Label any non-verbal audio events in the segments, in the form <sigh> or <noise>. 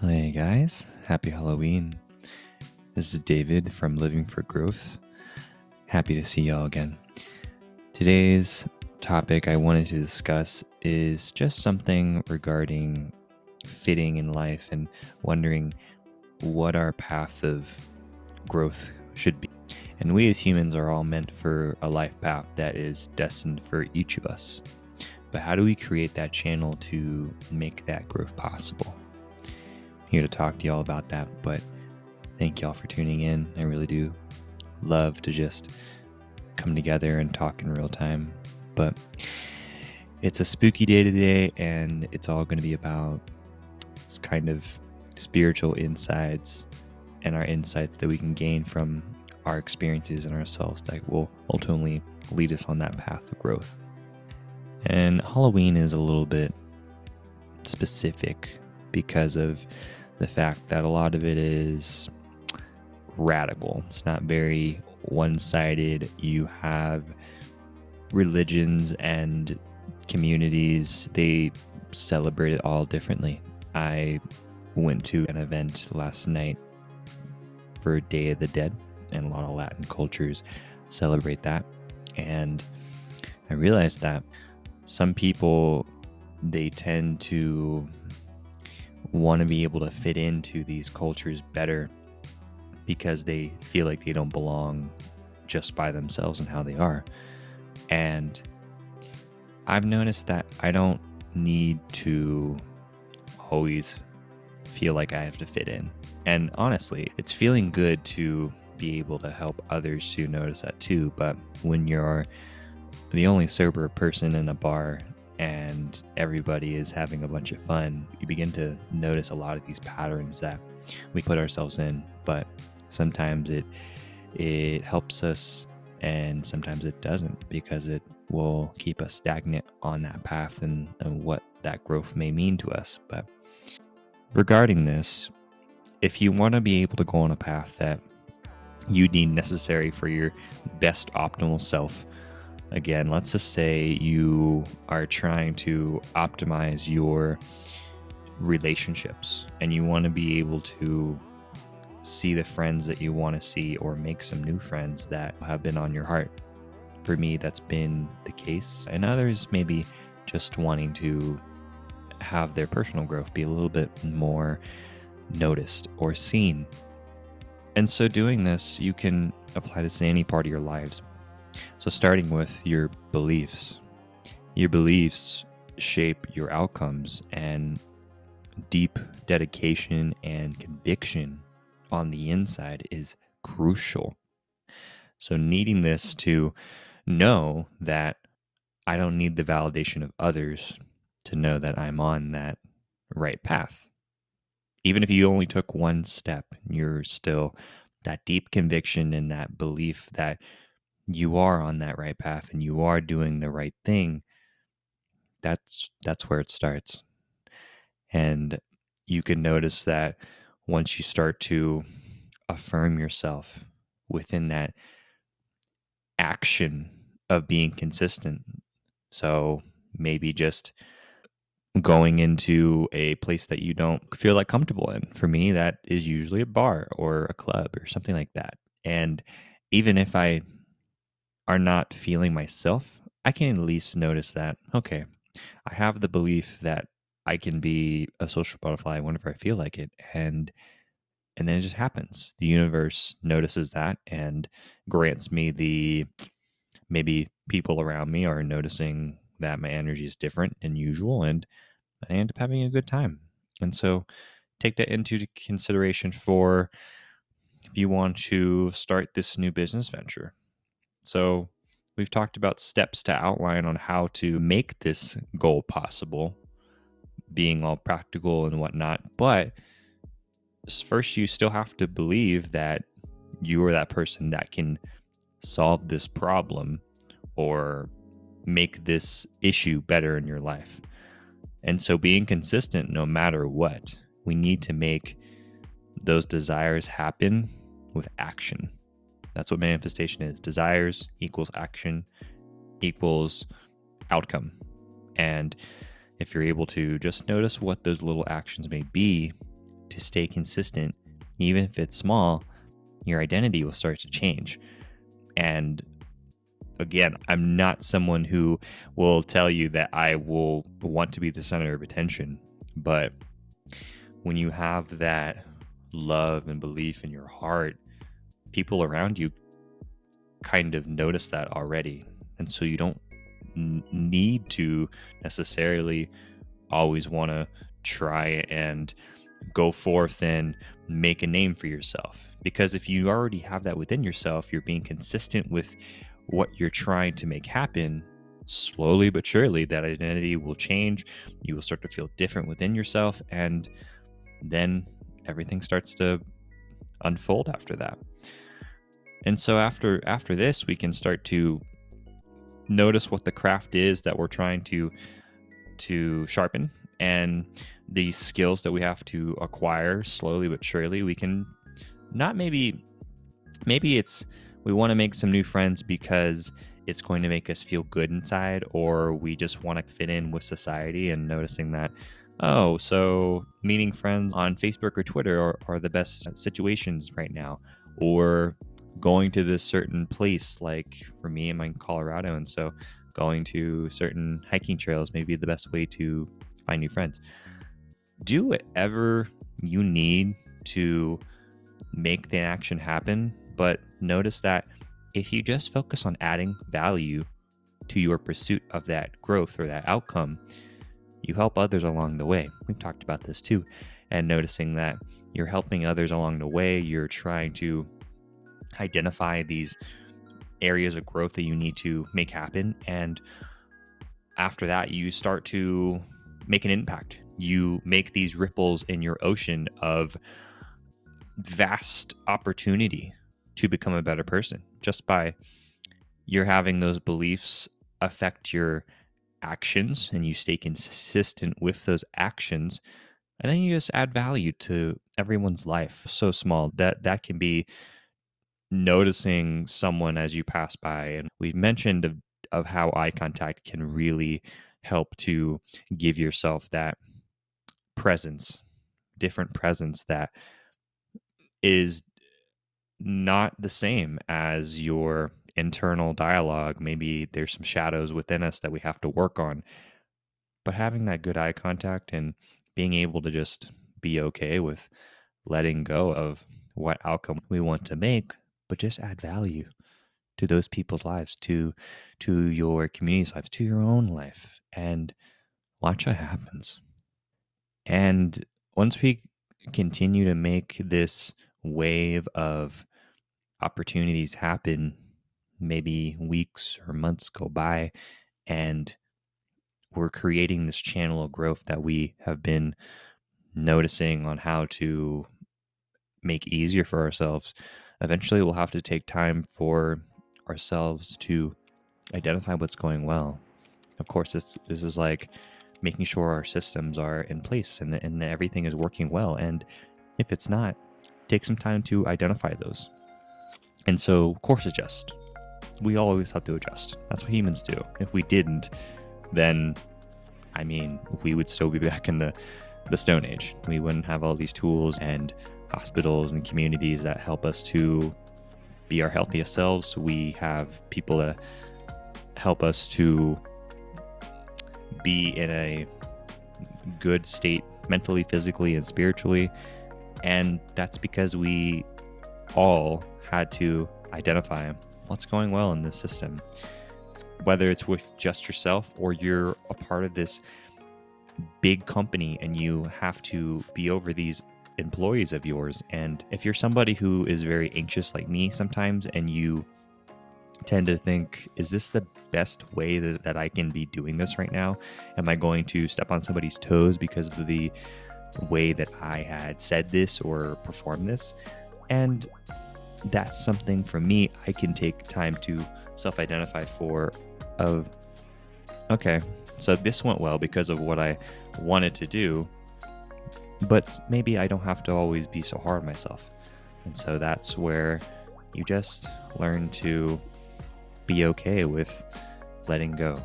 Hey guys, happy Halloween. This is David from Living for Growth. Happy to see y'all again. Today's topic I wanted to discuss is just something regarding fitting in life and wondering what our path of growth should be. And we as humans are all meant for a life path that is destined for each of us. But how do we create that channel to make that growth possible? Here to talk to y'all about that. But thank y'all for tuning in. I really do love to just come together and talk in real time. But it's a spooky day today, and it's all going to be about this kind of spiritual insights and our insights that we can gain from our experiences and ourselves that will ultimately lead us on that path of growth. And Halloween is a little bit specific because of the fact that a lot of it is radical. It's not very one sided. You have religions and communities, they celebrate it all differently. I went to an event last night for Day of the Dead, and a lot of Latin cultures celebrate that. And I realized that some people they tend to want to be able to fit into these cultures better because they feel like they don't belong just by themselves and how they are. And I've noticed that I don't need to always feel like I have to fit in. And honestly, it's feeling good to be able to help others to notice that too. But when you're the only sober person in a bar and everybody is having a bunch of fun, you begin to notice a lot of these patterns that we put ourselves in. But sometimes it it helps us and sometimes it doesn't because it will keep us stagnant on that path and, and what that growth may mean to us. But regarding this, if you want to be able to go on a path that you deem necessary for your best optimal self, again, let's just say you are trying to optimize your relationships and you want to be able to see the friends that you want to see or make some new friends that have been on your heart. For me, that's been the case. And others, maybe just wanting to have their personal growth be a little bit more noticed or seen. And so, doing this, you can apply this in any part of your lives, so, starting with your beliefs, your beliefs shape your outcomes, and deep dedication and conviction on the inside is crucial. So, needing this to know that I don't need the validation of others to know that I'm on that right path. Even if you only took one step, you're still that deep conviction and that belief that you are on that right path and you are doing the right thing that's that's where it starts. And you can notice that once you start to affirm yourself within that action of being consistent so maybe just going into a place that you don't feel like comfortable in. For me that is usually a bar or a club or something like that. And even if i are not feeling myself, I can at least notice that, okay, I have the belief that I can be a social butterfly whenever I feel like it. And and then it just happens. The universe notices that and grants me the maybe people around me are noticing that my energy is different than usual and I end up having a good time. And so take that into consideration for if you want to start this new business venture. So, we've talked about steps to outline on how to make this goal possible, being all practical and whatnot. But first, you still have to believe that you are that person that can solve this problem or make this issue better in your life. And so, being consistent no matter what, we need to make those desires happen with action. That's what manifestation is. Desires equals action equals outcome. And if you're able to just notice what those little actions may be, to stay consistent, even if it's small, your identity will start to change. And again, I'm not someone who will tell you that I will want to be the center of attention, but when you have that love and belief in your heart, people around you kind of notice that already. And so you don't n- need to necessarily always want to try and go forth and make a name for yourself. Because if you already have that within yourself, you're being consistent with what you're trying to make happen. Slowly but surely, that identity will change. You will start to feel different within yourself. And then everything starts to unfold after that. And so after after this, we can start to notice what the craft is that we're trying to to sharpen and the skills that we have to acquire slowly but surely. We can not maybe maybe it's we want to make some new friends because it's going to make us feel good inside or we just want to fit in with society and noticing that oh so meeting friends on facebook or twitter are, are the best situations right now. Or going to this certain place like for me i'm in colorado and so going to certain hiking trails may be the best way to find new friends. Do whatever you need to make the action happen but notice that if you just focus on adding value to your pursuit of that growth or that outcome you help others along the way. We've talked about this too and noticing that you're helping others along the way you're trying to identify these areas of growth that you need to make happen. And after that, you start to make an impact. You make these ripples in your ocean of vast opportunity to become a better person just by you're having those beliefs affect your actions and you stay consistent with those actions and then you just add value to everyone's life so small that that can be noticing someone as you pass by. And we've mentioned of, of how eye contact can really help to give yourself that presence, different presence that is not the same as your internal dialogue. Maybe there's some shadows within us that we have to work on. But having that good eye contact and being able to just be okay with letting go of what outcome we want to make but just add value to those people's lives, to to your community's lives, to your own life, and watch what happens. And once we continue to make this wave of opportunities happen, maybe weeks or months go by, and we're creating this channel of growth that we have been noticing on how to make easier for ourselves eventually we'll have to take time for ourselves to identify what's going well. Of course, this this is like making sure our systems are in place and, and everything is working well. And if it's not, take some time to identify those. And so, course adjust. We always have to adjust. That's what humans do. If we didn't, then I mean, we would still be <laughs> back in the the Stone Age. We wouldn't have all these tools and hospitals and communities that help us to be our healthiest selves. We have people that help us to be in a good state mentally, physically, and spiritually. And that's because we all had to identify what's going well in this system. Whether it's with just yourself or you're a part of this big company and you have to be over these employees of yours. And if you're somebody who is very anxious like me sometimes and you tend to think, is this the best way that, that I can be doing this right now? Am I going to step on somebody's toes because of the way that I had said this or performed this? And that's something for me I can take time to self identify for of okay, so this went well because of what I wanted to do but maybe I don't have to always be so hard on myself. And so that's where you just learn to be okay with letting go.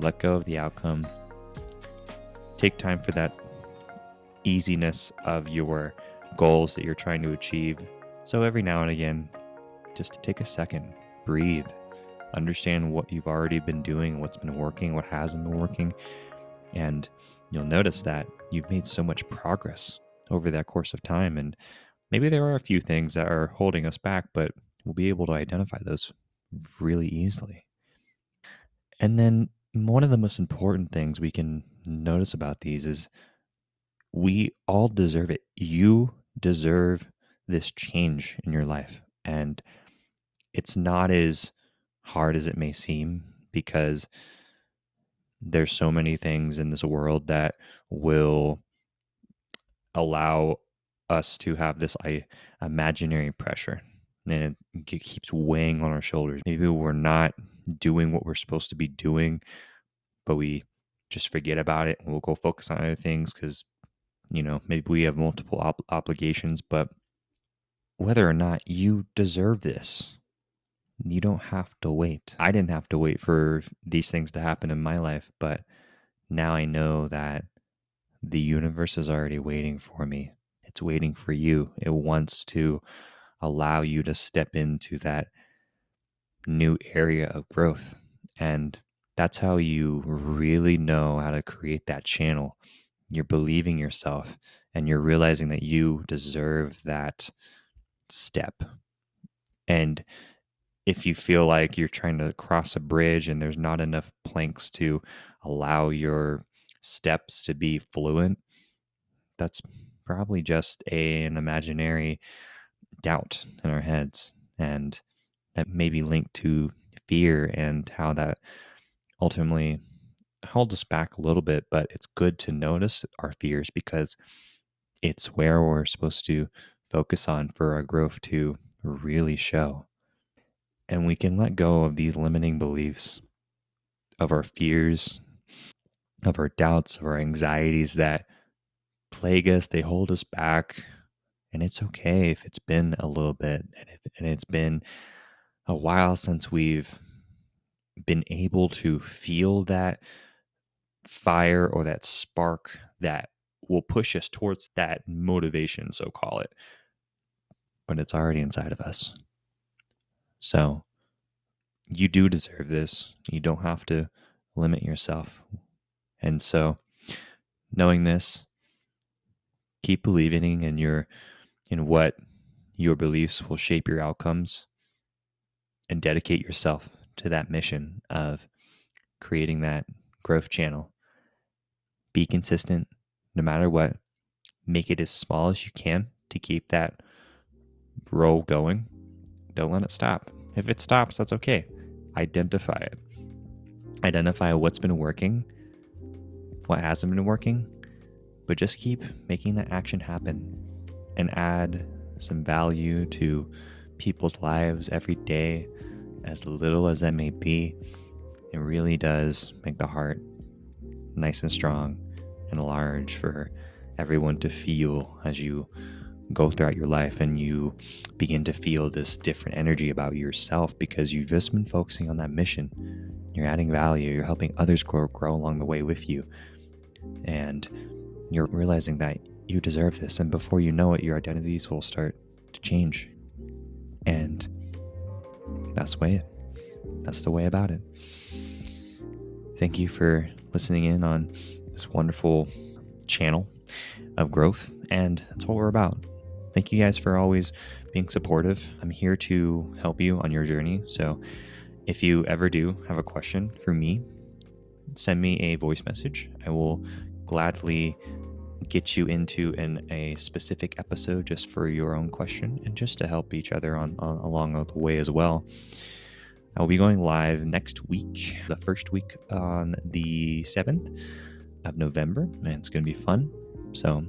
Let go of the outcome. Take time for that easiness of your goals that you're trying to achieve. So every now and again, just take a second, breathe, understand what you've already been doing, what's been working, what hasn't been working. And you'll notice that you've made so much progress over that course of time. And maybe there are a few things that are holding us back, but we'll be able to identify those really easily. And then one of the most important things we can notice about these is we all deserve it. You deserve this change in your life. And it's not as hard as it may seem because there's so many things in this world that will allow us to have this I, imaginary pressure and it keeps weighing on our shoulders. Maybe we're not doing what we're supposed to be doing, but we just forget about it and we'll go focus on other things because, you know, maybe we have multiple ob- obligations, but whether or not you deserve this, you don't have to wait. I didn't have to wait for these things to happen in my life, but now I know that the universe is already waiting for me. It's waiting for you. It wants to allow you to step into that new area of growth. And that's how you really know how to create that channel. You're believing yourself and you're realizing that you deserve that step. And if you feel like you're trying to cross a bridge and there's not enough planks to allow your steps to be fluent, that's probably just a, an imaginary doubt in our heads. And that may be linked to fear and how that ultimately holds us back a little bit. But it's good to notice our fears because it's where we're supposed to focus on for our growth to really show and we can let go of these limiting beliefs, of our fears, of our doubts, of our anxieties that plague us, they hold us back. And it's okay if it's been a little bit and, if, and it's been a while since we've been able to feel that fire or that spark that will push us towards that motivation, so call it. But it's already inside of us. So you do deserve this. You don't have to limit yourself. And so knowing this, keep believing in your in what your beliefs will shape your outcomes and dedicate yourself to that mission of creating that growth channel. Be consistent no matter what. Make it as small as you can to keep that roll going don't let it stop. If it stops, that's okay. Identify it. Identify what's been working, what hasn't been working, but just keep making that action happen and add some value to people's lives every day, as little as that may be. It really does make the heart nice and strong and large for everyone to feel as you go throughout your life and you begin to feel this different energy about yourself because you've just been focusing on that mission. You're adding value, you're helping others grow, grow along the way with you. And you're realizing that you deserve this. And before you know it, your identities will start to change. And that's the way that's the way about it. Thank you for listening in on this wonderful channel of growth. And that's what we're about. Thank you guys for always being supportive. I'm here to help you on your journey. So if you ever do have a question for me, send me a voice message. I will gladly get you into in a specific episode just for your own question and just to help each other on, on along the way as well. I will be going live next week, the first week on the 7th of November, and it's going to be fun. So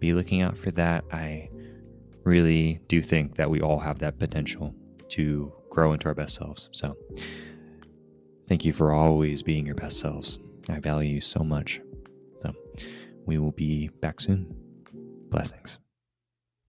be looking out for that. I really do think that we all have that potential to grow into our best selves. So, thank you for always being your best selves. I value you so much. So, we will be back soon. Blessings.